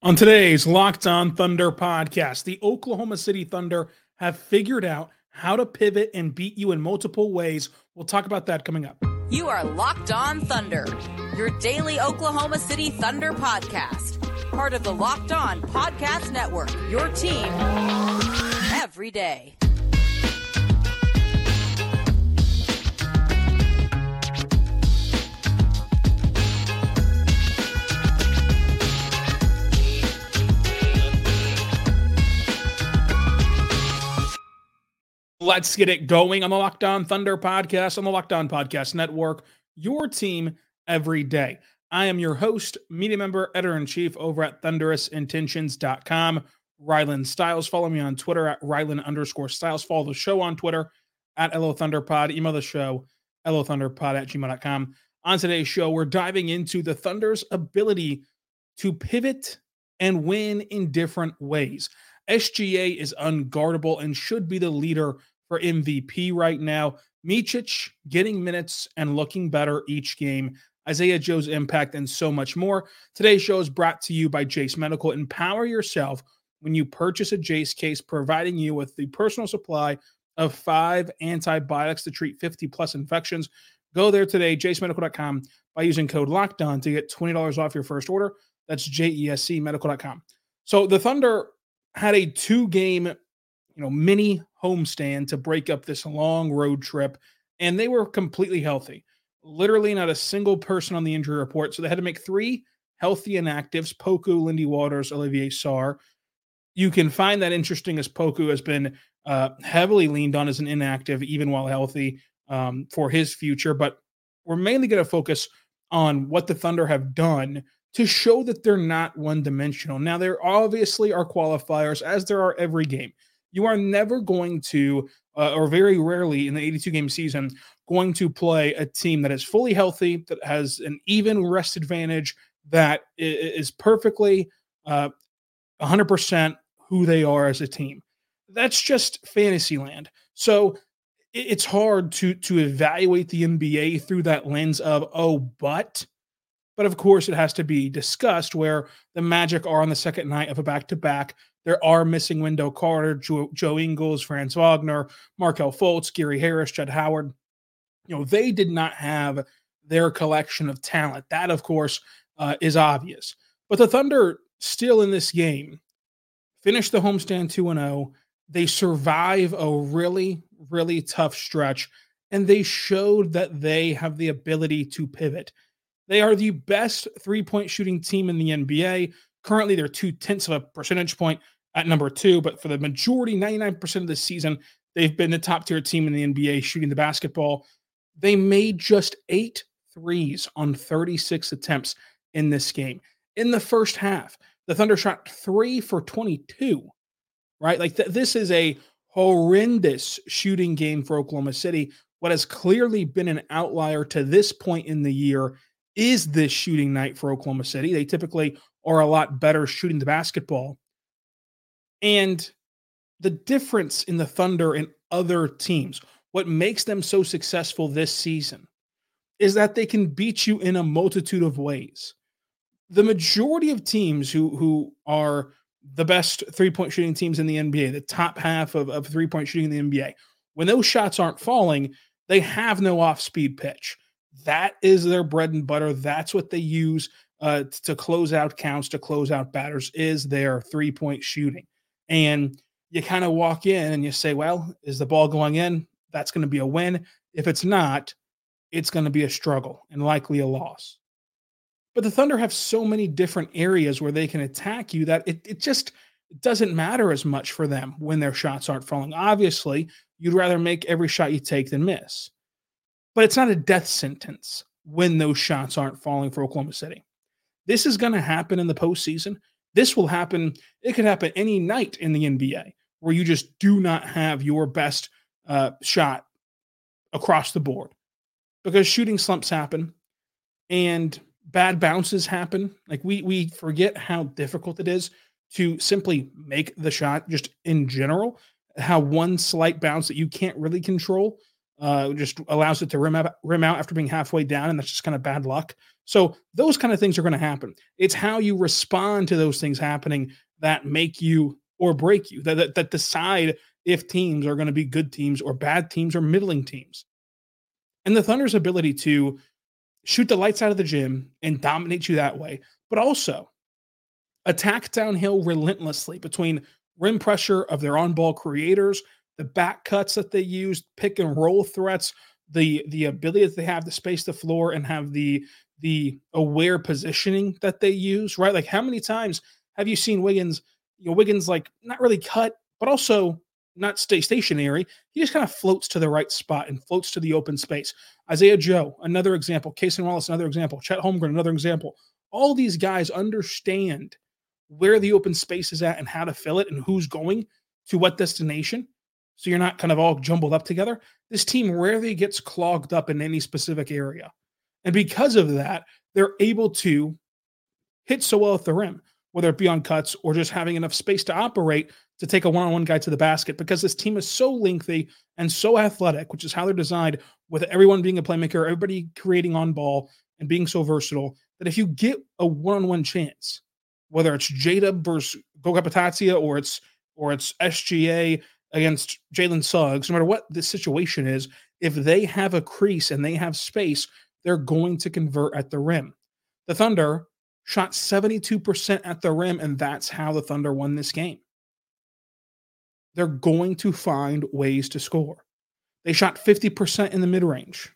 On today's Locked On Thunder podcast, the Oklahoma City Thunder have figured out how to pivot and beat you in multiple ways. We'll talk about that coming up. You are Locked On Thunder, your daily Oklahoma City Thunder podcast. Part of the Locked On Podcast Network, your team every day. Let's get it going on the Locked On Thunder podcast on the Locked On Podcast Network, your team every day. I am your host, media member, editor in chief over at thunderousintentions.com, Rylan Styles. Follow me on Twitter at Rylan underscore Styles. Follow the show on Twitter at LO Thunderpod. Email the show, LOThunderpod at gmail.com. On today's show, we're diving into the Thunder's ability to pivot and win in different ways. SGA is unguardable and should be the leader for MVP right now. Micic getting minutes and looking better each game. Isaiah Joe's impact and so much more. Today's show is brought to you by Jase Medical. Empower yourself when you purchase a Jase case, providing you with the personal supply of five antibiotics to treat 50 plus infections. Go there today, jasemedical.com, by using code LOCKDOWN to get $20 off your first order. That's J E S C medical.com. So the Thunder had a two game, you know, mini homestand to break up this long road trip, and they were completely healthy. Literally, not a single person on the injury report. So they had to make three healthy inactives Poku, Lindy Waters, Olivier Sarr. You can find that interesting as Poku has been uh, heavily leaned on as an inactive, even while healthy, um, for his future. But we're mainly going to focus on what the Thunder have done to show that they're not one dimensional. Now, there obviously are qualifiers, as there are every game. You are never going to, uh, or very rarely in the 82 game season, going to play a team that is fully healthy, that has an even rest advantage, that is perfectly uh, 100% who they are as a team. That's just fantasy land. So it's hard to to evaluate the NBA through that lens of oh, but but of course, it has to be discussed where the Magic are on the second night of a back to back. There are missing Wendell Carter, Joe, Joe Ingles, Franz Wagner, Markelle Fultz, Gary Harris, Jett Howard. You know, they did not have their collection of talent. That, of course, uh, is obvious. But the Thunder, still in this game, finished the homestand 2 0. They survive a really, really tough stretch, and they showed that they have the ability to pivot. They are the best three point shooting team in the NBA. Currently, they're two tenths of a percentage point at number two, but for the majority, 99% of the season, they've been the top tier team in the NBA shooting the basketball. They made just eight threes on 36 attempts in this game. In the first half, the Thunder shot three for 22, right? Like th- this is a horrendous shooting game for Oklahoma City. What has clearly been an outlier to this point in the year is this shooting night for Oklahoma City. They typically are a lot better shooting the basketball. And the difference in the Thunder and other teams, what makes them so successful this season, is that they can beat you in a multitude of ways. The majority of teams who who are the best three point shooting teams in the NBA, the top half of, of three point shooting in the NBA, when those shots aren't falling, they have no off speed pitch that is their bread and butter. That's what they use uh, to close out counts, to close out batters, is their three point shooting. And you kind of walk in and you say, well, is the ball going in? That's going to be a win. If it's not, it's going to be a struggle and likely a loss. But the Thunder have so many different areas where they can attack you that it, it just doesn't matter as much for them when their shots aren't falling. Obviously, you'd rather make every shot you take than miss but it's not a death sentence when those shots aren't falling for Oklahoma City. This is going to happen in the postseason. This will happen. It could happen any night in the NBA where you just do not have your best uh, shot across the board because shooting slumps happen and bad bounces happen. Like we we forget how difficult it is to simply make the shot just in general. How one slight bounce that you can't really control uh, just allows it to rim out, rim out after being halfway down, and that's just kind of bad luck. So those kind of things are going to happen. It's how you respond to those things happening that make you or break you, that, that, that decide if teams are going to be good teams or bad teams or middling teams. And the Thunder's ability to shoot the lights out of the gym and dominate you that way, but also attack downhill relentlessly between rim pressure of their on ball creators, the back cuts that they use, pick and roll threats, the the ability that they have to space the floor and have the the aware positioning that they use, right? Like how many times have you seen Wiggins, you know, Wiggins like not really cut, but also not stay stationary. He just kind of floats to the right spot and floats to the open space. Isaiah Joe, another example. Cason Wallace, another example. Chet Holmgren, another example. All these guys understand where the open space is at and how to fill it and who's going to what destination. So you're not kind of all jumbled up together. This team rarely gets clogged up in any specific area. And because of that, they're able to hit so well at the rim, whether it be on cuts or just having enough space to operate to take a one on one guy to the basket because this team is so lengthy and so athletic, which is how they're designed, with everyone being a playmaker, everybody creating on ball and being so versatile that if you get a one on one chance, whether it's Jada versus Goga Bitadze or it's or it's SGA against Jalen Suggs, no matter what the situation is, if they have a crease and they have space, they're going to convert at the rim. The Thunder shot 72% at the rim, and that's how the Thunder won this game. They're going to find ways to score. They shot 50% in the mid range,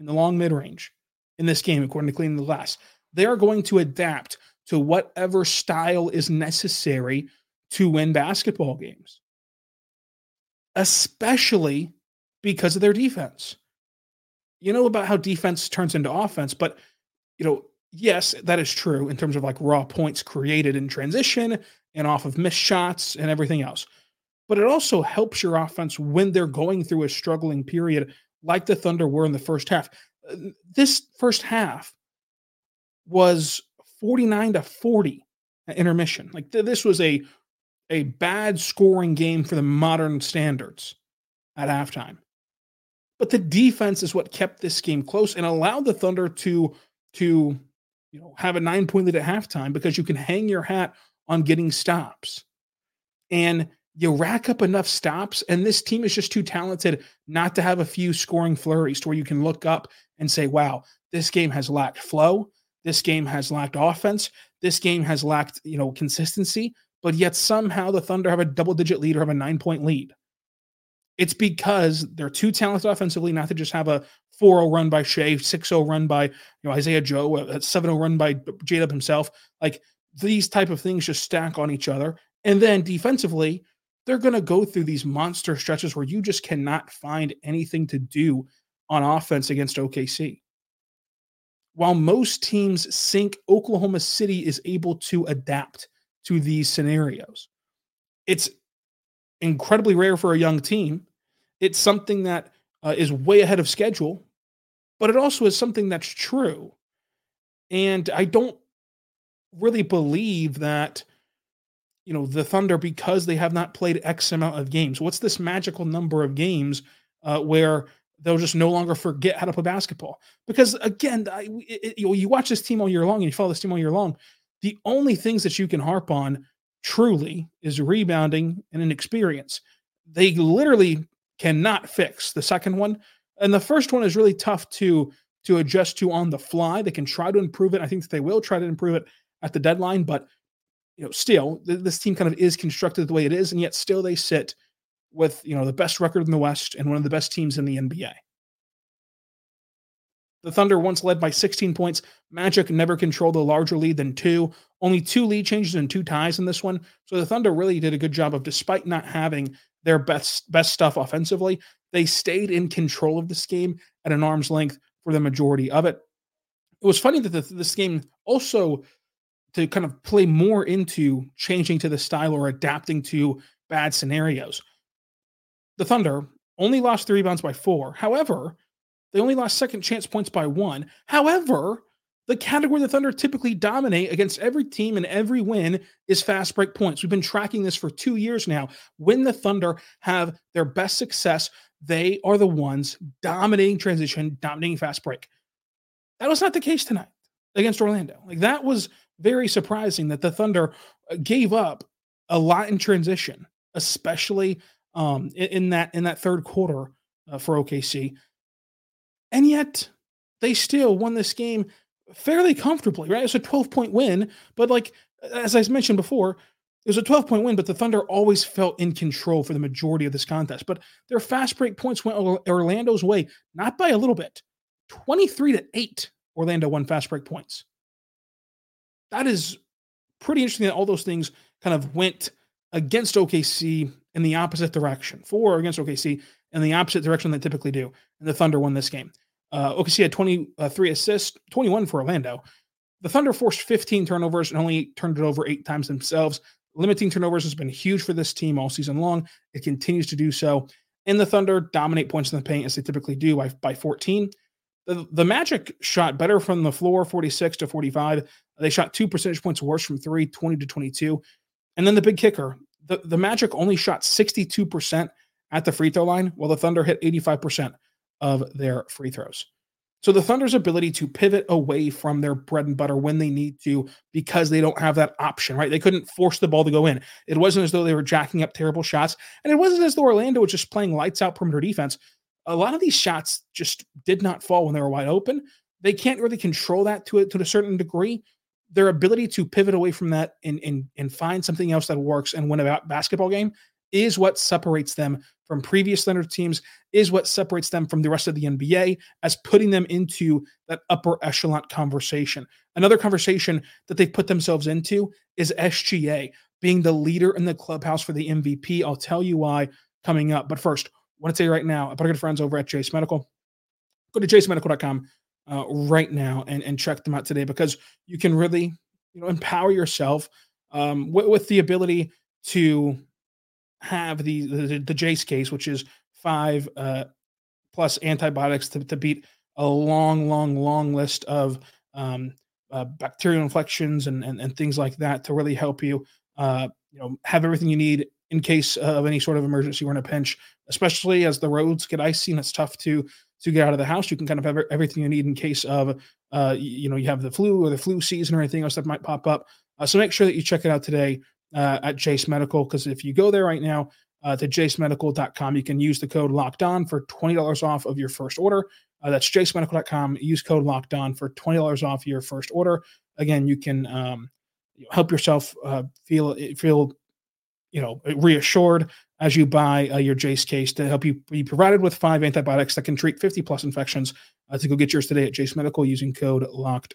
in the long mid range in this game, according to Clean the Glass. They are going to adapt to whatever style is necessary to win basketball games, especially because of their defense. You know about how defense turns into offense, but you know, yes, that is true in terms of like raw points created in transition and off of missed shots and everything else. But it also helps your offense when they're going through a struggling period like the Thunder were in the first half. This first half was 49 to 40 at intermission. Like th- this was a a bad scoring game for the modern standards at halftime. But the defense is what kept this game close and allowed the Thunder to to you know have a nine point lead at halftime because you can hang your hat on getting stops. And you rack up enough stops, and this team is just too talented not to have a few scoring flurries to where you can look up and say, wow, this game has lacked flow. This game has lacked offense. This game has lacked, you know, consistency, but yet somehow the Thunder have a double digit lead or have a nine point lead. It's because they're too talented offensively not to just have a 4-0 run by Shai, 6-0 run by you know Isaiah Joe, a 7-0 run by J himself. Like these type of things just stack on each other. And then defensively, they're going to go through these monster stretches where you just cannot find anything to do on offense against OKC while most teams sink, Oklahoma City is able to adapt to these scenarios. It's incredibly rare for a young team. It's something that uh, is way ahead of schedule, but it also is something that's true. And I don't really believe that, you know, the Thunder, because they have not played X amount of games, what's this magical number of games uh, where they'll just no longer forget how to play basketball. Because again, I, it, you, know, you watch this team all year long and you follow this team all year long. The only things that you can harp on truly is rebounding and inexperience. They literally cannot fix the second one, and the first one is really tough to to adjust to on the fly. They can try to improve it. I think that they will try to improve it at the deadline, but you know, still, this team kind of is constructed the way it is, and yet still they sit with you know the best record in the West and one of the best teams in the NBA. The Thunder once led by 16 points. Magic never controlled a larger lead than two. Only two lead changes and two ties in this one. So the Thunder really did a good job of, despite not having their best best stuff offensively, they stayed in control of this game at an arm's length for the majority of it. It was funny that the, this game also to kind of play more into changing to the style or adapting to bad scenarios. The Thunder only lost three rebounds by four. However, they only lost second chance points by one. However, the category the Thunder typically dominate against every team and every win is fast break points. We've been tracking this for two years now. When the Thunder have their best success, they are the ones dominating transition, dominating fast break. That was not the case tonight against Orlando. Like that was very surprising that the Thunder uh, gave up a lot in transition, especially um, in, in that in that third quarter uh, for OKC, and yet they still won this game fairly comfortably. Right, it's a twelve point win, but like as I mentioned before, it was a 12 point win, but the Thunder always felt in control for the majority of this contest. But their fast break points went Orlando's way, not by a little bit 23 to 8. Orlando won fast break points. That is pretty interesting that all those things kind of went against OKC in the opposite direction, for against OKC in the opposite direction they typically do. And the Thunder won this game. Uh, OKC had 23 assists, 21 for Orlando. The Thunder forced 15 turnovers and only turned it over eight times themselves. Limiting turnovers has been huge for this team all season long. It continues to do so. And the Thunder dominate points in the paint as they typically do by, by 14. The, the Magic shot better from the floor, 46 to 45. They shot two percentage points worse from three, 20 to 22. And then the big kicker the, the Magic only shot 62% at the free throw line, while the Thunder hit 85% of their free throws. So the Thunder's ability to pivot away from their bread and butter when they need to because they don't have that option, right? They couldn't force the ball to go in. It wasn't as though they were jacking up terrible shots, and it wasn't as though Orlando was just playing lights out perimeter defense. A lot of these shots just did not fall when they were wide open. They can't really control that to a, to a certain degree. Their ability to pivot away from that and, and, and find something else that works and win a basketball game is what separates them from previous Thunder teams, is what separates them from the rest of the NBA as putting them into that upper echelon conversation. Another conversation that they've put themselves into is SGA being the leader in the clubhouse for the MVP. I'll tell you why coming up. But first, I want to tell you right now about our good friends over at Jase Medical. Go to jasemedical.com uh, right now and, and check them out today because you can really you know empower yourself um, with, with the ability to have the the, the Jase case, which is five uh, plus antibiotics to, to beat a long, long, long list of um, uh, bacterial infections and, and, and things like that to really help you, uh, you know, have everything you need in case of any sort of emergency or in a pinch. Especially as the roads get icy and it's tough to to get out of the house, you can kind of have everything you need in case of, uh, you know, you have the flu or the flu season or anything else that might pop up. Uh, so make sure that you check it out today uh, at Jase Medical because if you go there right now uh, to jasemedical.com, you can use the code locked on for $20 off of your first order. Uh, that's jasemedical.com. Use code locked on for $20 off your first order. Again, you can um, help yourself uh, feel feel you know reassured as you buy uh, your Jase case to help you be provided with five antibiotics that can treat 50 plus infections. Uh, to go get yours today at Jase Medical using code locked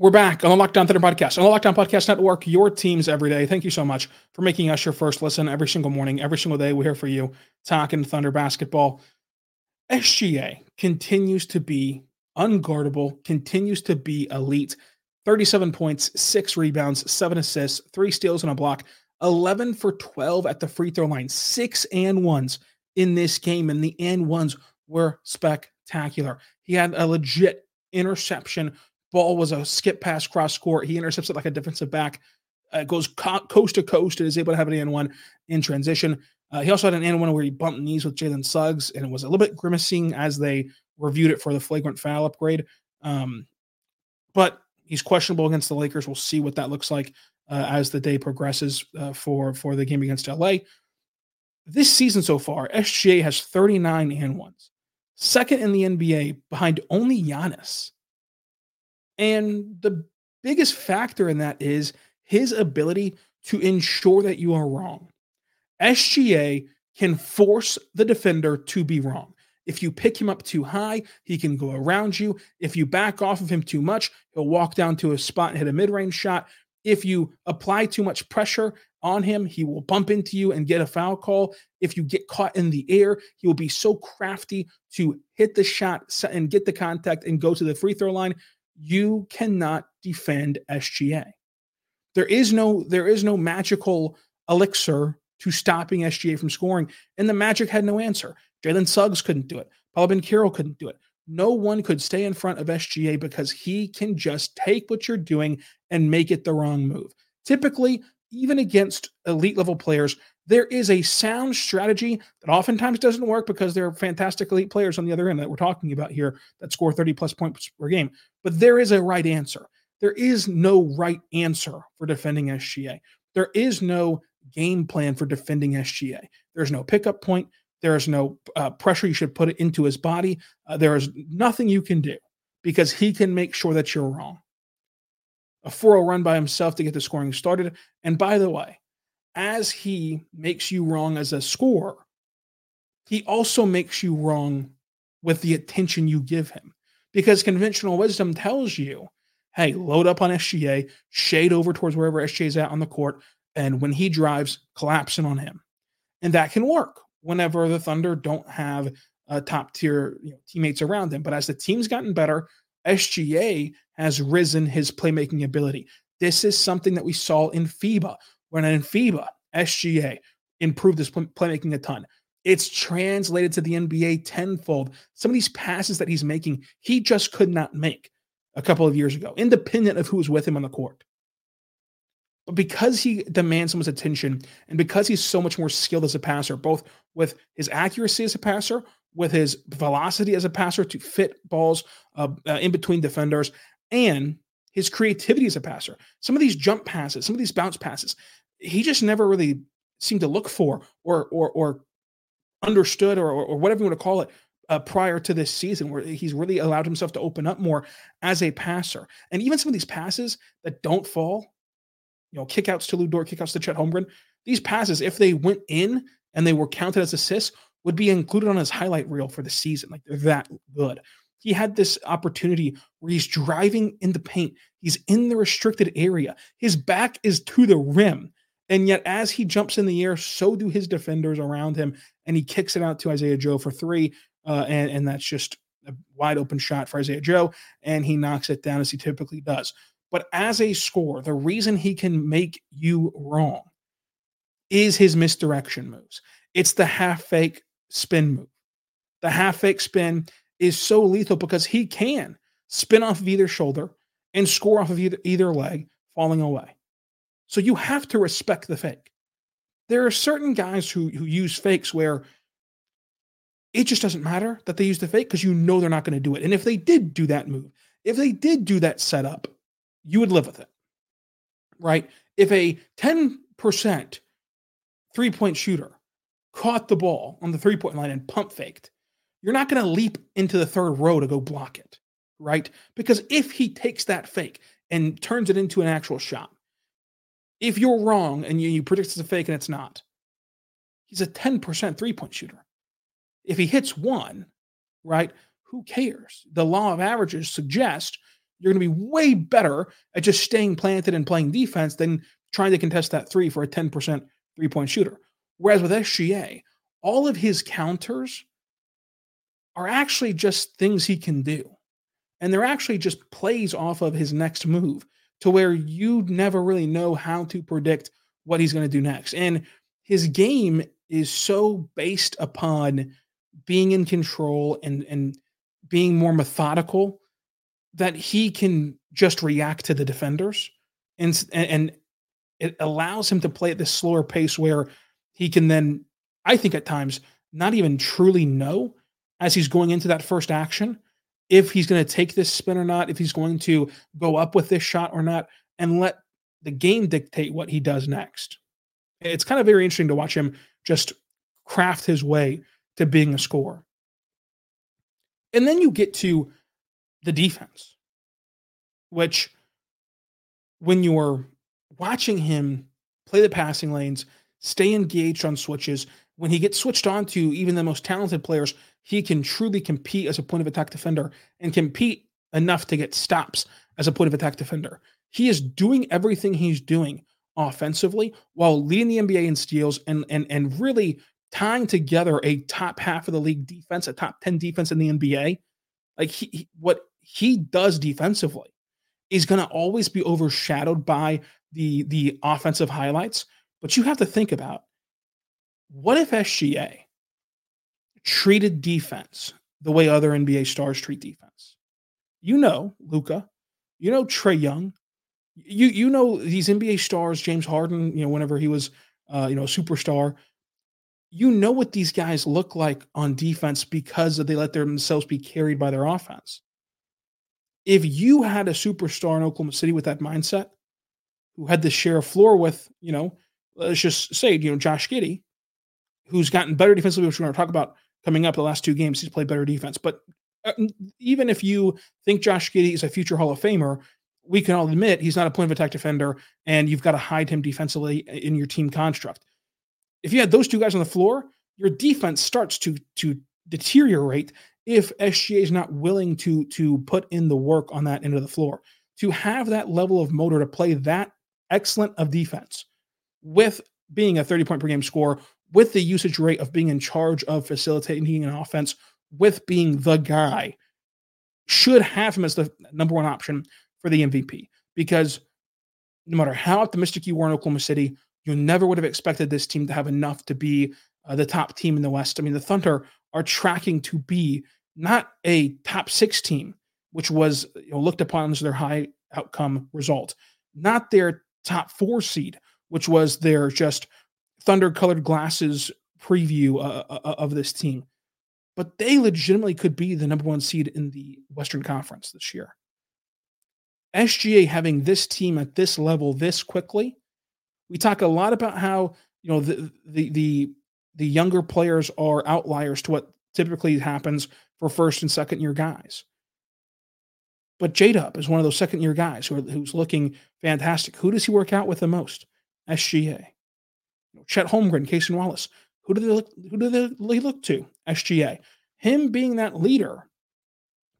We're back on the Locked On Thunder podcast, on the Locked On Podcast Network, your teams every day. Thank you so much for making us your first listen every single morning, every single day. We're here for you, talking Thunder basketball. SGA continues to be unguardable, continues to be elite. 37 points, six rebounds, seven assists, three steals, and a block. 11 for 12 at the free throw line, six and ones in this game. And the and ones were spectacular. He had a legit interception. Ball was a skip pass cross court. He intercepts it like a defensive back. Uh, goes co- coast to coast and is able to have an and one in transition. Uh, he also had an and one where he bumped knees with Jalen Suggs, and it was a little bit grimacing as they reviewed it for the flagrant foul upgrade. Um, but he's questionable against the Lakers. We'll see what that looks like uh, as the day progresses uh, for for the game against LA. This season so far, SGA has 39 and ones, second in the NBA behind only Giannis And the biggest factor in that is his ability to ensure that you are wrong. SGA can force the defender to be wrong. If you pick him up too high, he can go around you. If you back off of him too much, he'll walk down to a spot and hit a mid range shot. If you apply too much pressure on him, he will bump into you and get a foul call. If you get caught in the air, he will be so crafty to hit the shot and get the contact and go to the free throw line. You cannot defend SGA. There is no there is no magical elixir to stopping SGA from scoring, and the Magic had no answer. Jalen Suggs couldn't do it. Paolo Banchero couldn't do it. No one could stay in front of SGA because he can just take what you're doing and make it the wrong move. Typically, even against elite level players, there is a sound strategy that oftentimes doesn't work because there are fantastic elite players on the other end that we're talking about here that score 30 plus points per game. But there is a right answer. There is no right answer for defending SGA. There is no game plan for defending SGA. There's no pickup point. There is no uh, pressure you should put it into his body. Uh, there is nothing you can do because he can make sure that you're wrong. A 4 run by himself to get the scoring started. And by the way, as he makes you wrong as a scorer, he also makes you wrong with the attention you give him because conventional wisdom tells you hey, load up on SGA, shade over towards wherever SGA is at on the court, and when he drives, collapsing on him. And that can work whenever the Thunder don't have uh, top tier you know, teammates around them. But as the team's gotten better, SGA has risen his playmaking ability. This is something that we saw in FIBA. When in FIBA, SGA improved his playmaking a ton. It's translated to the NBA tenfold. Some of these passes that he's making, he just could not make a couple of years ago, independent of who was with him on the court. But because he demands so much attention and because he's so much more skilled as a passer, both with his accuracy as a passer, with his velocity as a passer to fit balls uh, uh, in between defenders, and his creativity as a passer. Some of these jump passes, some of these bounce passes, he just never really seemed to look for or or or understood or or whatever you want to call it uh, prior to this season, where he's really allowed himself to open up more as a passer. And even some of these passes that don't fall you know, kickouts to Lu Dort, kickouts to Chet Holmgren. These passes, if they went in and they were counted as assists, would be included on his highlight reel for the season. Like they're that good. He had this opportunity where he's driving in the paint. He's in the restricted area. His back is to the rim. And yet, as he jumps in the air, so do his defenders around him. And he kicks it out to Isaiah Joe for three. Uh, and, and that's just a wide open shot for Isaiah Joe. And he knocks it down as he typically does. But as a scorer, the reason he can make you wrong is his misdirection moves. It's the half fake spin move. The half fake spin is so lethal because he can spin off of either shoulder and score off of either, either leg falling away. So you have to respect the fake. There are certain guys who, who use fakes where it just doesn't matter that they use the fake because you know they're not going to do it. And if they did do that move, if they did do that setup, you would live with it, right? If a 10% three point shooter caught the ball on the three point line and pump faked, you're not going to leap into the third row to go block it, right? Because if he takes that fake and turns it into an actual shot, if you're wrong and you, you predict it's a fake and it's not, he's a 10% three point shooter. If he hits one, right, who cares? The law of averages suggests you're going to be way better at just staying planted and playing defense than trying to contest that three for a 10% three point shooter. Whereas with SGA, all of his counters are actually just things he can do. And they're actually just plays off of his next move to where you never really know how to predict what he's going to do next. And his game is so based upon being in control and, and being more methodical that he can just react to the defenders and and it allows him to play at this slower pace where he can then I think at times not even truly know as he's going into that first action if he's going to take this spin or not, if he's going to go up with this shot or not, and let the game dictate what he does next. It's kind of very interesting to watch him just craft his way to being a scorer. And then you get to the defense. which when you're watching him play the passing lanes, stay engaged on switches, when he gets switched on to even the most talented players, he can truly compete as a point of attack defender and compete enough to get stops as a point of attack defender. He is doing everything he's doing offensively while leading the NBA in steals and and and really tying together a top half of the league defense, a top 10 defense in the NBA. Like he, he what he does defensively is going to always be overshadowed by the the offensive highlights. But you have to think about what if SGA treated defense the way other NBA stars treat defense? You know, Luka, you know Trae Young, you you know these NBA stars, James Harden, you know, whenever he was uh, you know, a superstar, you know what these guys look like on defense because they let themselves be carried by their offense. If you had a superstar in Oklahoma City with that mindset, who had to share a floor with, you know, let's just say, you know, Josh Giddey, who's gotten better defensively, which we're going to talk about coming up the last two games. He's played better defense. But uh, even if you think Josh Giddey is a future Hall of Famer, we can all admit he's not a point of attack defender, and you've got to hide him defensively in your team construct. If you had those two guys on the floor, your defense starts to to deteriorate if SGA is not willing to to put in the work on that end of the floor. To have that level of motor to play that excellent of defense with being a 30 point per game score with the usage rate of being in charge of facilitating an offense, with being the guy, should have him as the number one option for the MVP. Because no matter how optimistic you were in Oklahoma City, you never would have expected this team to have enough to be uh, the top team in the West. I mean, the Thunder are tracking to be not a top six team, which was you know, looked upon as their high outcome result, not their top four seed, which was their just thunder colored glasses preview uh, uh, uh, of this team. But they legitimately could be the number one seed in the Western Conference this year. SGA having this team at this level this quickly, we talk a lot about how you know the the the, the younger players are outliers to what typically happens for first and second year guys. But J Dub is one of those second year guys who are, who's looking fantastic. Who does he work out with the most? SGA. Chet Holmgren, Cason Wallace. Who do they look? Who do they look to? SGA. Him being that leader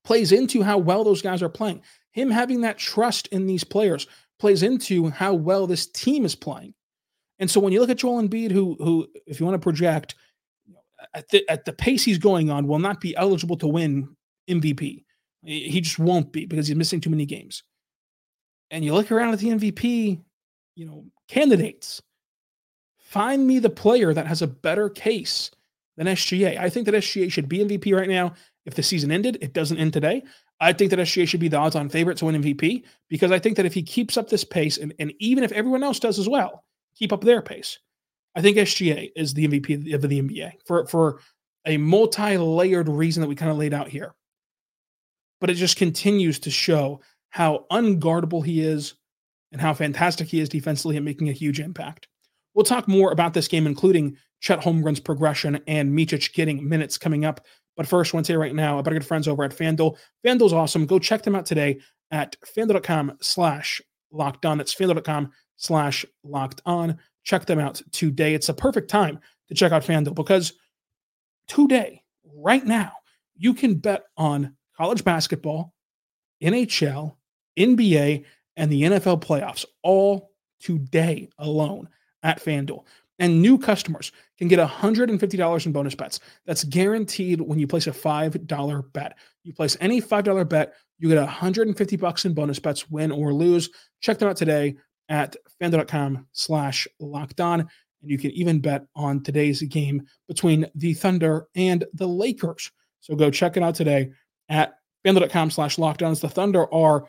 plays into how well those guys are playing. Him having that trust in these players plays into how well this team is playing. And so when you look at Joel Embiid, who who if you want to project at the, at the pace he's going on, will not be eligible to win MVP. He just won't be because he's missing too many games. And you look around at the MVP, you know, candidates. Find me the player that has a better case than SGA. I think that SGA should be MVP right now. If the season ended, it doesn't end today. I think that SGA should be the odds on favorite to win MVP because I think that if he keeps up this pace, and, and even if everyone else does as well, keep up their pace, I think SGA is the MVP of the NBA for, for a multi layered reason that we kind of laid out here but it just continues to show how unguardable he is and how fantastic he is defensively and making a huge impact. We'll talk more about this game, including Chet Holmgren's progression and Micic getting minutes coming up. But first, I want to say right now about our good friends over at FanDuel. FanDuel's awesome. Go check them out today at fanduel.com slash locked on. That's fanduel.com slash locked on. Check them out today. It's a perfect time to check out FanDuel because today, right now, you can bet on college basketball, NHL, NBA, and the NFL playoffs all today alone at FanDuel. And new customers can get $150 in bonus bets. That's guaranteed when you place a $5 bet. You place any $5 bet, you get 150 bucks in bonus bets, win or lose. Check them out today at fanduel.com slash locked on. And you can even bet on today's game between the Thunder and the Lakers. So go check it out today at fanduel.com slash lockdowns. The Thunder are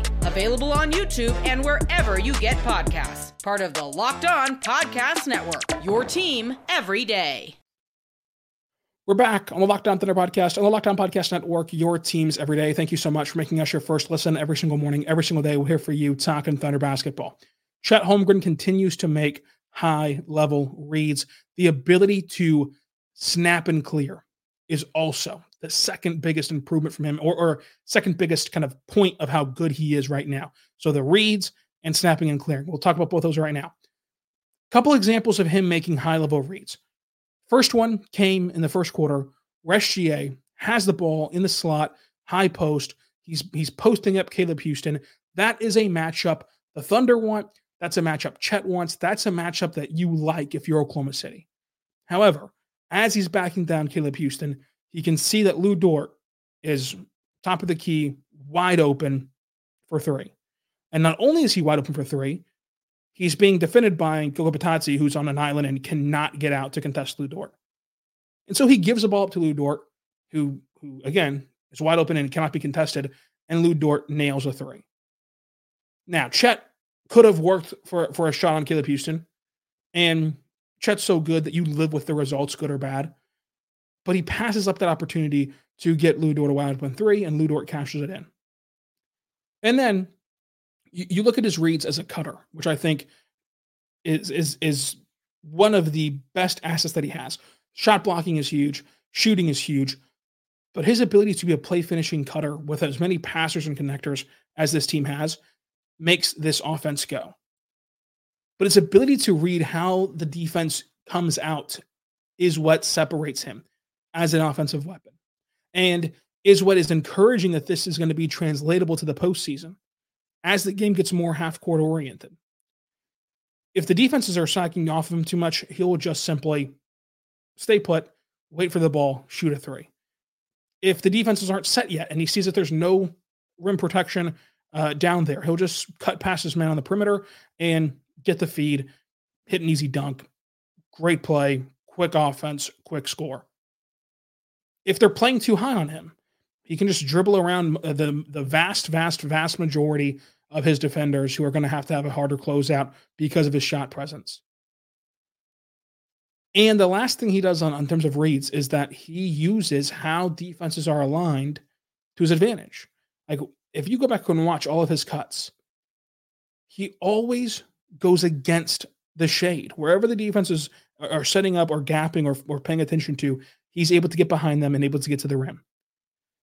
Available on YouTube and wherever you get podcasts. Part of the Locked On Podcast Network. Your team every day. We're back on the Locked On Thunder podcast, on the Locked On Podcast Network, your teams every day. Thank you so much for making us your first listen every single morning, every single day. We're here for you talking Thunder basketball. Chet Holmgren continues to make high level reads. The ability to snap and clear is also the second biggest improvement from him, or, or second biggest kind of point of how good he is right now. So the reads and snapping and clearing. We'll talk about both those right now. Couple examples of him making high level reads. First one came in the first quarter where has the ball in the slot, high post. He's he's posting up Caleb Houstan. That is a matchup the Thunder want. That's a matchup Chet wants. That's a matchup that you like if you're Oklahoma City. However, as he's backing down Caleb Houstan, he can see that Lu Dort is top of the key, wide open for three. And not only is he wide open for three, he's being defended by Bitadze, who's on an island and cannot get out to contest Lu Dort. And so he gives the ball up to Lu Dort, who, who again is wide open and cannot be contested, and Lu Dort nails a three. Now, Chet could have worked for, for a shot on Caleb Houstan, and Chet's so good that you live with the results, good or bad. But he passes up that opportunity to get Lu Dort a wide open three, and Lu Dort cashes it in. And then you, you look at his reads as a cutter, which I think is is is one of the best assets that he has. Shot blocking is huge, shooting is huge, but his ability to be a play finishing cutter with as many passers and connectors as this team has makes this offense go. But his ability to read how the defense comes out is what separates him as an offensive weapon and is what is encouraging that this is going to be translatable to the postseason as the game gets more half court oriented. If the defenses are sacking off of him too much, he'll just simply stay put, wait for the ball, shoot a three. If the defenses aren't set yet and he sees that there's no rim protection uh, down there, he'll just cut past his man on the perimeter and get the feed, hit an easy dunk. Great play, quick offense, quick score. If they're playing too high on him, he can just dribble around uh, the the vast, vast, vast majority of his defenders who are going to have to have a harder closeout because of his shot presence. And the last thing he does on, in terms of reads is that he uses how defenses are aligned to his advantage. Like if you go back and watch all of his cuts, he always goes against the shade. Wherever the defenses are setting up or gapping or, or paying attention to, he's able to get behind them and able to get to the rim.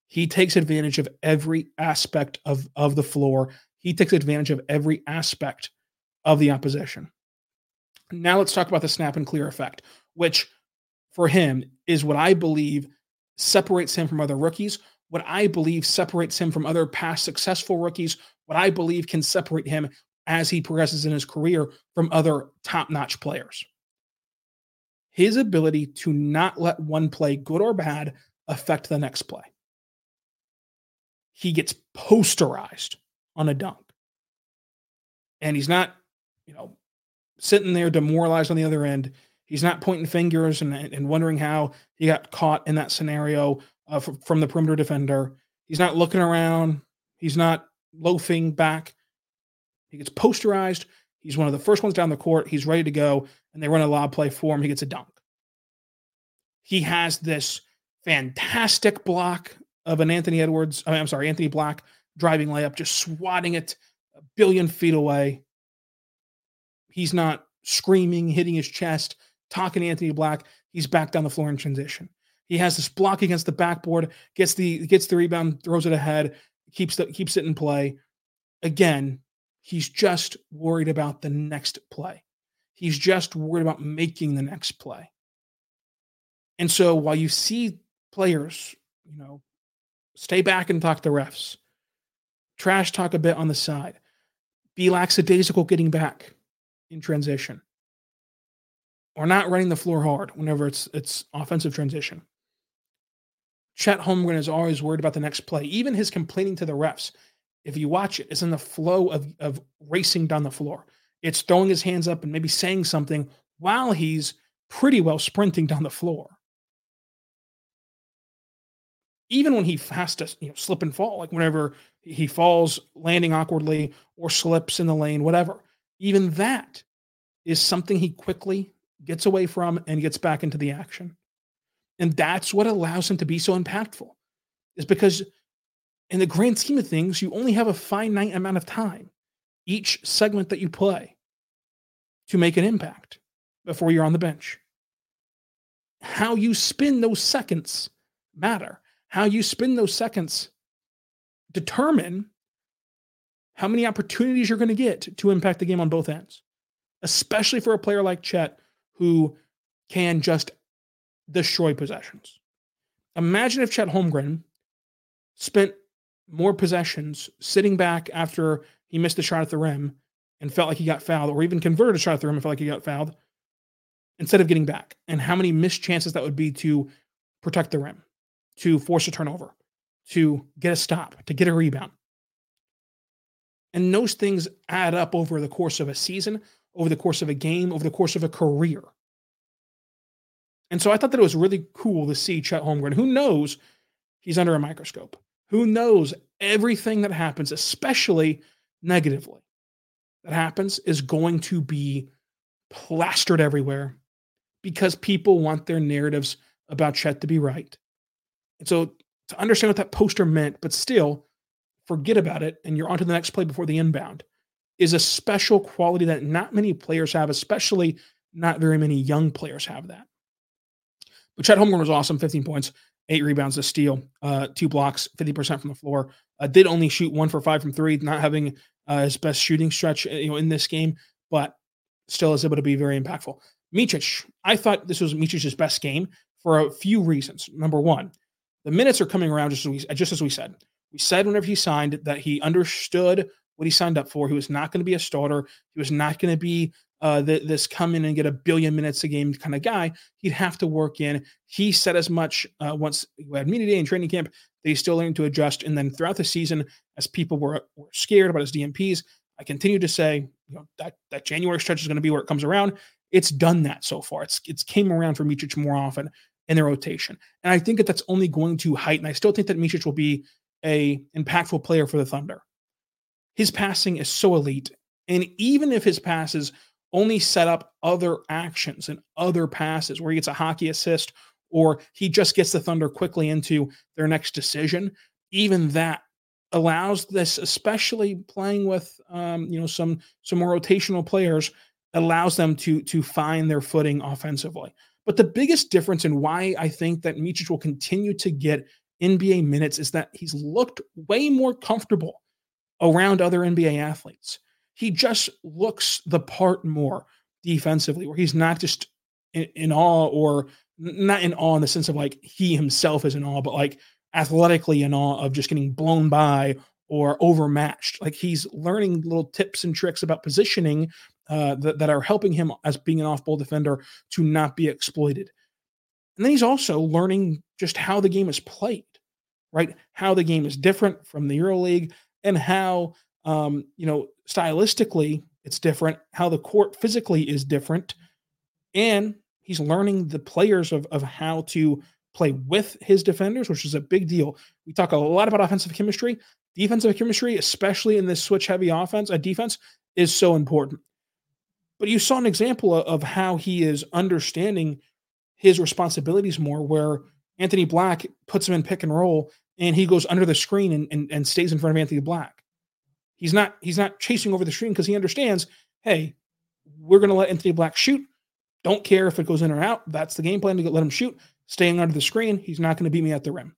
He takes advantage of every aspect of, of the floor. He takes advantage of every aspect of the opposition. Now let's talk about the snap and clear effect, which for him is what I believe separates him from other rookies, what I believe separates him from other past successful rookies, what I believe can separate him as he progresses in his career from other top notch players. His ability to not let one play, good or bad, affect the next play he gets posterized on a dunk. And he's not, you know, sitting there demoralized on the other end. He's not pointing fingers and, and wondering how he got caught in that scenario uh, from, from the perimeter defender. He's not looking around. He's not loafing back. He gets posterized. He's one of the first ones down the court. He's ready to go, and they run a lob play for him. He gets a dunk. He has this fantastic block of an Anthony Edwards, I mean, I'm sorry, Anthony Black driving layup, just swatting it a billion feet away. He's not screaming, hitting his chest, talking to Anthony Black. He's back down the floor in transition. He has this block against the backboard, gets the gets the rebound, throws it ahead, keeps the keeps it in play. Again, he's just worried about the next play. He's just worried about making the next play. And so while you see players, you know, Stay back and talk to refs. Trash talk a bit on the side. Be lackadaisical getting back in transition. Or not running the floor hard whenever it's it's offensive transition. Chet Holmgren is always worried about the next play. Even his complaining to the refs, if you watch it, is in the flow of, of racing down the floor. It's throwing his hands up and maybe saying something while he's pretty well sprinting down the floor. even when he has to you know, slip and fall, like whenever he falls landing awkwardly or slips in the lane, whatever, even that is something he quickly gets away from and gets back into the action. And that's what allows him to be so impactful, is because in the grand scheme of things, you only have a finite amount of time each segment that you play to make an impact before you're on the bench. How you spend those seconds matter. How you spend those seconds determine how many opportunities you're going to get to impact the game on both ends, especially for a player like Chet who can just destroy possessions. Imagine if Chet Holmgren spent more possessions sitting back after he missed a shot at the rim and felt like he got fouled, or even converted a shot at the rim and felt like he got fouled, instead of getting back. And how many missed chances that would be to protect the rim, to force a turnover, to get a stop, to get a rebound. And those things add up over the course of a season, over the course of a game, over the course of a career. And so I thought that it was really cool to see Chet Holmgren. Who knows he's under a microscope? Who knows everything that happens, especially negatively, that happens is going to be plastered everywhere because people want their narratives about Chet to be right. And so to understand what that poster meant, but still forget about it and you're on to the next play before the inbound is a special quality that not many players have, especially not very many young players have that. But Chet Holmgren was awesome, 15 points, eight rebounds, a steal, uh, two blocks, 50% from the floor. Uh, did only shoot one for five from three, not having uh, his best shooting stretch uh, you know, in this game, but still is able to be very impactful. Micic, I thought this was Micic's best game for a few reasons. Number one, the minutes are coming around just as we, just as we said. We said whenever he signed that he understood what he signed up for. He was not going to be a starter. He was not going to be uh, the, this come in and get a billion minutes a game kind of guy. He'd have to work in. He said as much uh, once we had media day and training camp They still learning to adjust. And then throughout the season, as people were, were scared about his DNPs, I continue to say, you know, that that January stretch is going to be where it comes around. It's done that so far. It's it's came around for Micic more often in the rotation, and I think that that's only going to heighten. I still think that Micic will be a impactful player for the Thunder. His passing is so elite, and even if his passes only set up other actions and other passes where he gets a hockey assist or he just gets the Thunder quickly into their next decision. Even that allows this, especially playing with um, you know some some more rotational players, allows them to to find their footing offensively. But the biggest difference in why I think that Micic will continue to get NBA minutes is that he's looked way more comfortable around other NBA athletes he just looks the part more defensively, where he's not just in, in, awe or not in awe in the sense of like he himself is in awe, but like athletically in awe of just getting blown by or overmatched. Like he's learning little tips and tricks about positioning uh, that, that are helping him as being an off ball defender to not be exploited. And then he's also learning just how the game is played, right? How the game is different from the EuroLeague and how um, you know, stylistically, it's different. How the court physically is different. And he's learning the players of, of how to play with his defenders, which is a big deal. We talk a lot about offensive chemistry. Defensive chemistry, especially in this switch heavy offense, a defense is so important. But you saw an example of how he is understanding his responsibilities more, where Anthony Black puts him in pick and roll and he goes under the screen and, and, and stays in front of Anthony Black. He's not he's not chasing over the screen because he understands, hey, we're going to let Anthony Black shoot. Don't care if it goes in or out. That's the game plan to let him shoot. Staying under the screen, he's not going to beat me at the rim.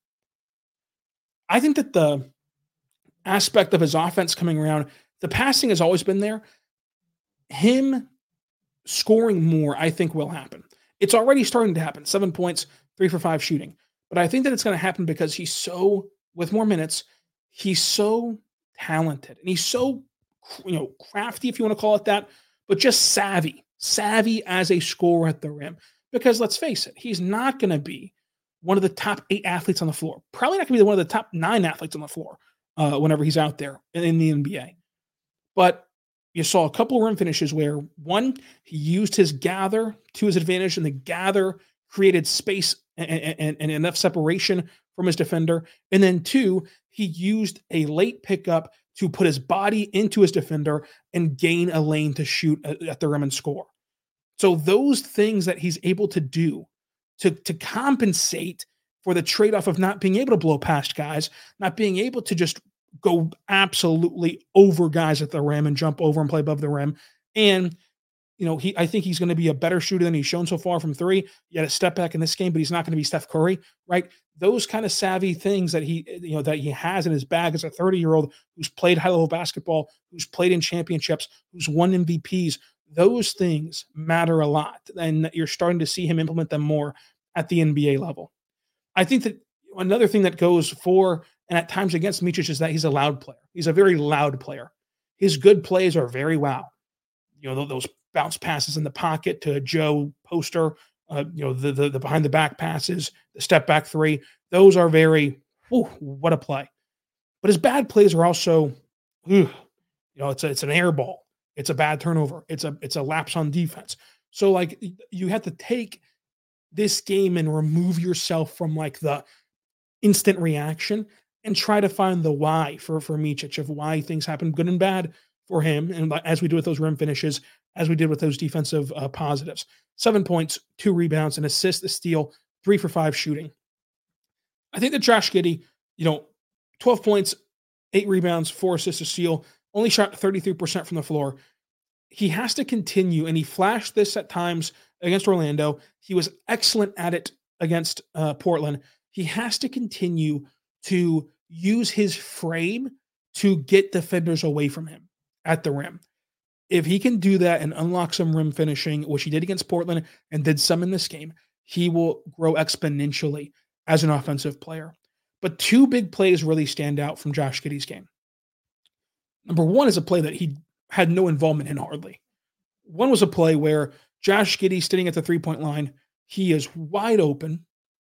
I think that the aspect of his offense coming around, the passing has always been there. Him scoring more, I think, will happen. It's already starting to happen. Seven points, three for five shooting. But I think that it's going to happen because he's so, with more minutes, he's so talented and he's so you know crafty if you want to call it that but just savvy savvy as a scorer at the rim. Because let's face it he's not going to be one of the top eight athletes on the floor probably not going to be one of the top nine athletes on the floor uh, whenever he's out there in, in the nba but you saw a couple rim finishes where one he used his gather to his advantage and the gather created space and, and, and enough separation from his defender. And then two, he used a late pickup to put his body into his defender and gain a lane to shoot at, at the rim and score. So those things that he's able to do to, to compensate for the trade-off of not being able to blow past guys, not being able to just go absolutely over guys at the rim and jump over and play above the rim. And you know, he I think he's going to be a better shooter than he's shown so far from three. He had a step back in this game, but he's not going to be Steph Curry, right? Those kind of savvy things that he, you know, that he has in his bag as a 30 year old who's played high level basketball, who's played in championships, who's won MVPs. Those things matter a lot, and you're starting to see him implement them more at the NBA level. I think that another thing that goes for and at times against Micic is that he's a loud player. He's a very loud player. His good plays are very wow. You know those bounce passes in the pocket to Joe Poster, uh, you know, the, the, the behind the back passes, the step back three. Those are very, ooh, what a play. But his bad plays are also, you know, it's a, it's an air ball. It's a bad turnover. It's a it's a lapse on defense. So like you have to take this game and remove yourself from like the instant reaction and try to find the why for for Micic of why things happen good and bad for him. And as we do with those rim finishes, as we did with those defensive uh, positives. Seven points, two rebounds, an assist, a steal, three for five shooting. I think that Josh Giddey, you know, 12 points, eight rebounds, four assists, a steal, only shot 33% from the floor. He has to continue, and he flashed this at times against Orlando. He was excellent at it against uh, Portland. He has to continue to use his frame to get defenders away from him at the rim if he can do that and unlock some rim finishing, which he did against Portland and did some in this game, he will grow exponentially as an offensive player. But two big plays really stand out from Josh Giddey's game. Number one is a play that he had no involvement in hardly. One was a play where Josh Giddey sitting at the three point line, he is wide open.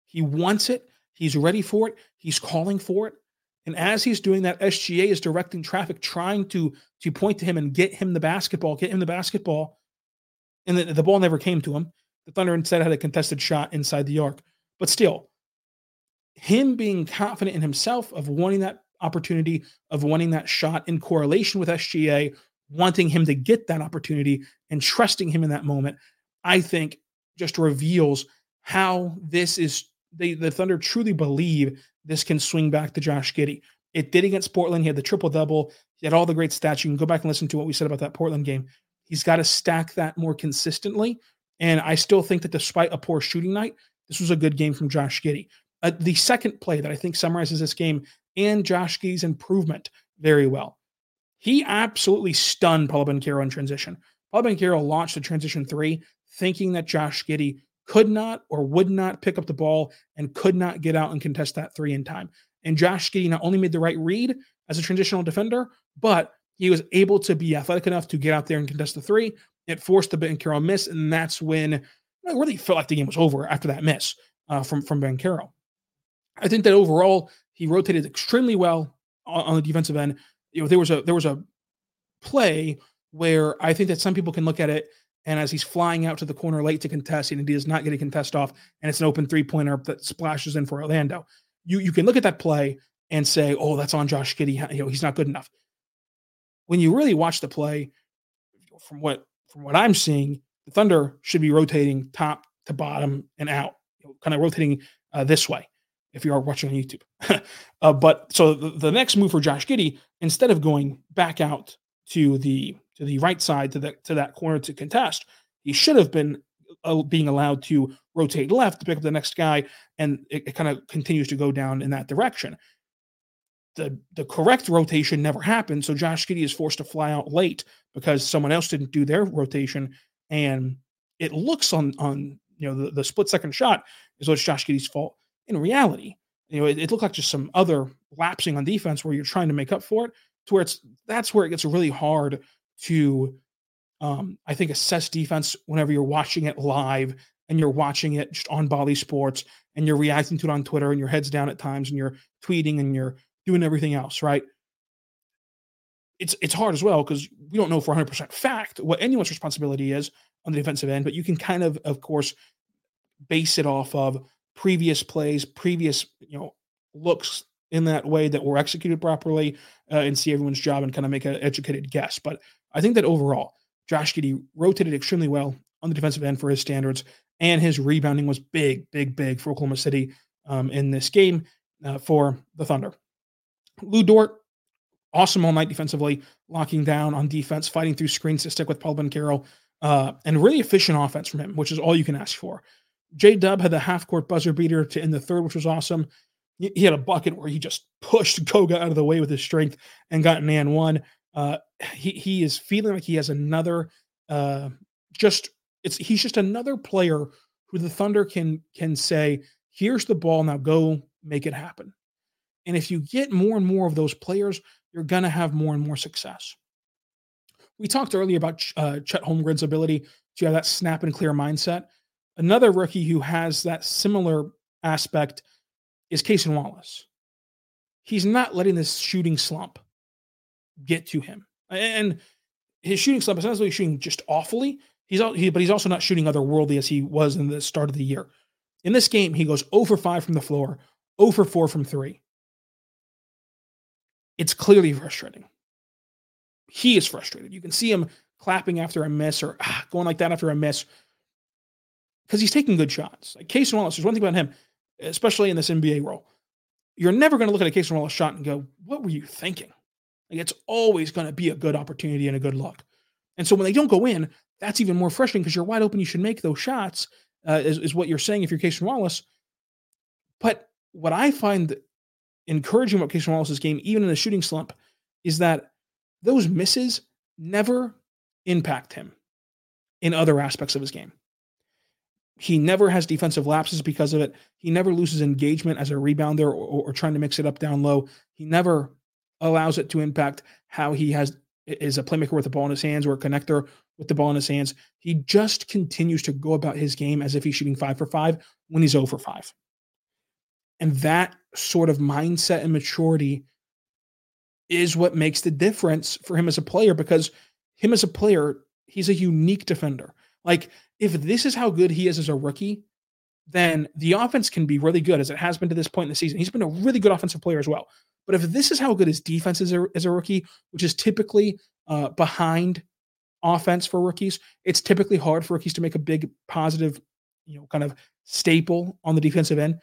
He wants it. He's ready for it. He's calling for it. And as he's doing that, SGA is directing traffic, trying to to point to him and get him the basketball, get him the basketball. And the, the ball never came to him. The Thunder instead had a contested shot inside the arc. But still, him being confident in himself of wanting that opportunity, of wanting that shot in correlation with SGA, wanting him to get that opportunity and trusting him in that moment, I think just reveals how this is they, the Thunder truly believe this can swing back to Josh Giddey. It did against Portland. He had the triple double. He had all the great stats. You can go back and listen to what we said about that Portland game. He's got to stack that more consistently. And I still think that despite a poor shooting night, this was a good game from Josh Giddey. Uh, the second play that I think summarizes this game and Josh Giddey's improvement very well. He absolutely stunned Paolo Banchero in transition. Paolo Banchero launched the transition three, thinking that Josh Giddey could not or would not pick up the ball and could not get out and contest that three in time. And Josh Giddey not only made the right read as a transitional defender, but he was able to be athletic enough to get out there and contest the three. It forced the Banchero miss, and that's when I really felt like the game was over after that miss uh, from from Banchero. I think that overall he rotated extremely well on, on the defensive end. You know, there was a there was a play where I think that some people can look at it and as he's flying out to the corner late to contest, and he does not get a contest off, and it's an open three pointer that splashes in for Orlando. You you can look at that play and say, "Oh, that's on Josh Giddey. You know, he's not good enough." When you really watch the play, from what from what I'm seeing, the Thunder should be rotating top to bottom and out, you know, kind of rotating uh, this way. If you are watching on YouTube, uh, but so the, the next move for Josh Giddey, instead of going back out to the to the right side to that to that corner to contest. He should have been uh, being allowed to rotate left to pick up the next guy, and it, it kind of continues to go down in that direction. The the correct rotation never happened, so Josh Giddey is forced to fly out late because someone else didn't do their rotation, and it looks on on you know the, the split second shot is what's Josh Giddey's fault. In reality, you know it, it looked like just some other lapsing on defense where you're trying to make up for it to where it's that's where it gets really hard to um, I think assess defense whenever you're watching it live and you're watching it just on Bally Sports and you're reacting to it on Twitter and your head's down at times and you're tweeting and you're doing everything else, right? It's it's hard as well because we don't know for 100% fact what anyone's responsibility is on the defensive end, but you can kind of, of course, base it off of previous plays, previous you know looks in that way that were executed properly uh, and see everyone's job and kind of make an educated guess. But I think that overall, Josh Giddey rotated extremely well on the defensive end for his standards, and his rebounding was big, big, big for Oklahoma City um, in this game uh, for the Thunder. Lu Dort, awesome all night defensively, locking down on defense, fighting through screens to stick with Paul Banchero, uh, and really efficient offense from him, which is all you can ask for. J Dub had the half court buzzer beater to end the third, which was awesome. He had a bucket where he just pushed Goga out of the way with his strength and got an and one. Uh, he he is feeling like he has another uh, just it's he's just another player who the Thunder can can say, here's the ball, now go make it happen. And if you get more and more of those players, you're gonna have more and more success. We talked earlier about uh, Chet Holmgren's ability to have that snap and clear mindset. Another rookie who has that similar aspect is Cason Wallace. He's not letting this shooting slump get to him. And his shooting slump is not necessarily shooting just awfully. He's all, he, but he's also not shooting otherworldly as he was in the start of the year. In this game, he goes 0 for 5 from the floor, 0 for 4 from 3. It's clearly frustrating. He is frustrated. You can see him clapping after a miss or ah, going like that after a miss because he's taking good shots. Like Cason Wallace, there's one thing about him, especially in this NBA role. You're never going to look at a Cason Wallace shot and go, "What were you thinking?" Like it's always going to be a good opportunity and a good look. And so when they don't go in, that's even more frustrating because you're wide open. You should make those shots, uh, is, is what you're saying if you're Cason Wallace. But what I find encouraging about Cason Wallace's game, even in a shooting slump, is that those misses never impact him in other aspects of his game. He never has defensive lapses because of it. He never loses engagement as a rebounder or, or, trying to mix it up down low. He never allows it to impact how he has is a playmaker with the ball in his hands or a connector with the ball in his hands. He just continues to go about his game as if he's shooting five for five when he's over five. And that sort of mindset and maturity is what makes the difference for him as a player because him as a player, he's a unique defender. Like if this is how good he is as a rookie, then the offense can be really good as it has been to this point in the season. He's been a really good offensive player as well. But if this is how good his defense is as a rookie, which is typically uh, behind offense for rookies, it's typically hard for rookies to make a big positive, you know, kind of staple on the defensive end.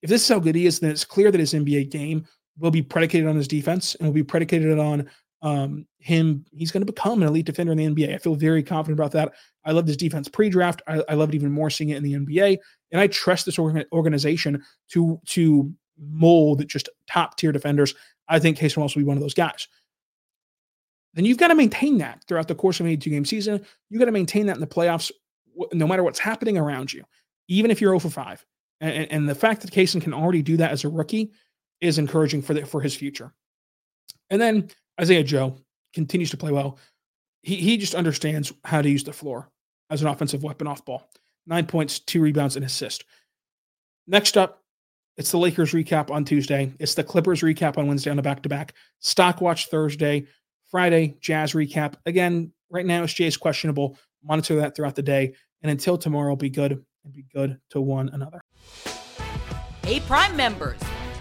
If this is how good he is, then it's clear that his NBA game will be predicated on his defense and will be predicated on um, him, he's going to become an elite defender in the NBA. I feel very confident about that. I love this defense pre-draft. I, I love it even more seeing it in the NBA, and I trust this organization to to mold just top tier defenders. I think Cason Wallace will be one of those guys. Then you've got to maintain that throughout the course of an 82 game season. You got to maintain that in the playoffs, no matter what's happening around you, even if you're 0 for 5. And, and the fact that Cason can already do that as a rookie is encouraging for the, for his future. And then Isaiah Joe continues to play well. He, he just understands how to use the floor as an offensive weapon off ball. Nine points, two rebounds, and assist. Next up, it's the Lakers recap on Tuesday. It's the Clippers recap on Wednesday on the back to back. Stock watch Thursday. Friday, Jazz recap. Again, right now, it's Jay's questionable. Monitor that throughout the day. And until tomorrow, be good and be good to one another. Hey, Prime members